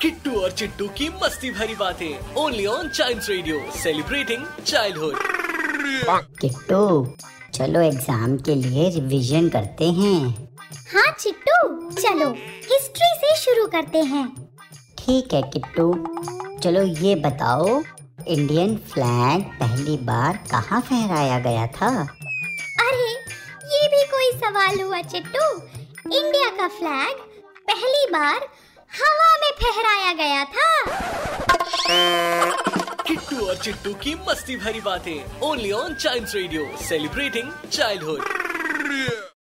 Kittu और चिट्टू की मस्ती भरी बातें only on Child Radio celebrating childhood Kittu चलो एग्ज़ाम के लिए रिवीजन करते हैं। हाँ चिट्टू चलो हिस्ट्री से शुरू करते हैं। ठीक है किट्टू। चलो ये बताओ इंडियन फ्लैग पहली बार कहाँ फहराया गया था? अरे ये भी कोई सवाल हुआ चिट्टू। इंडिया का फ्लैग पहली बार हवा में फहराया गया था। किट्टू और चिट्टू की मस्ती भरी बातें। Only on Child Radio celebrating childhood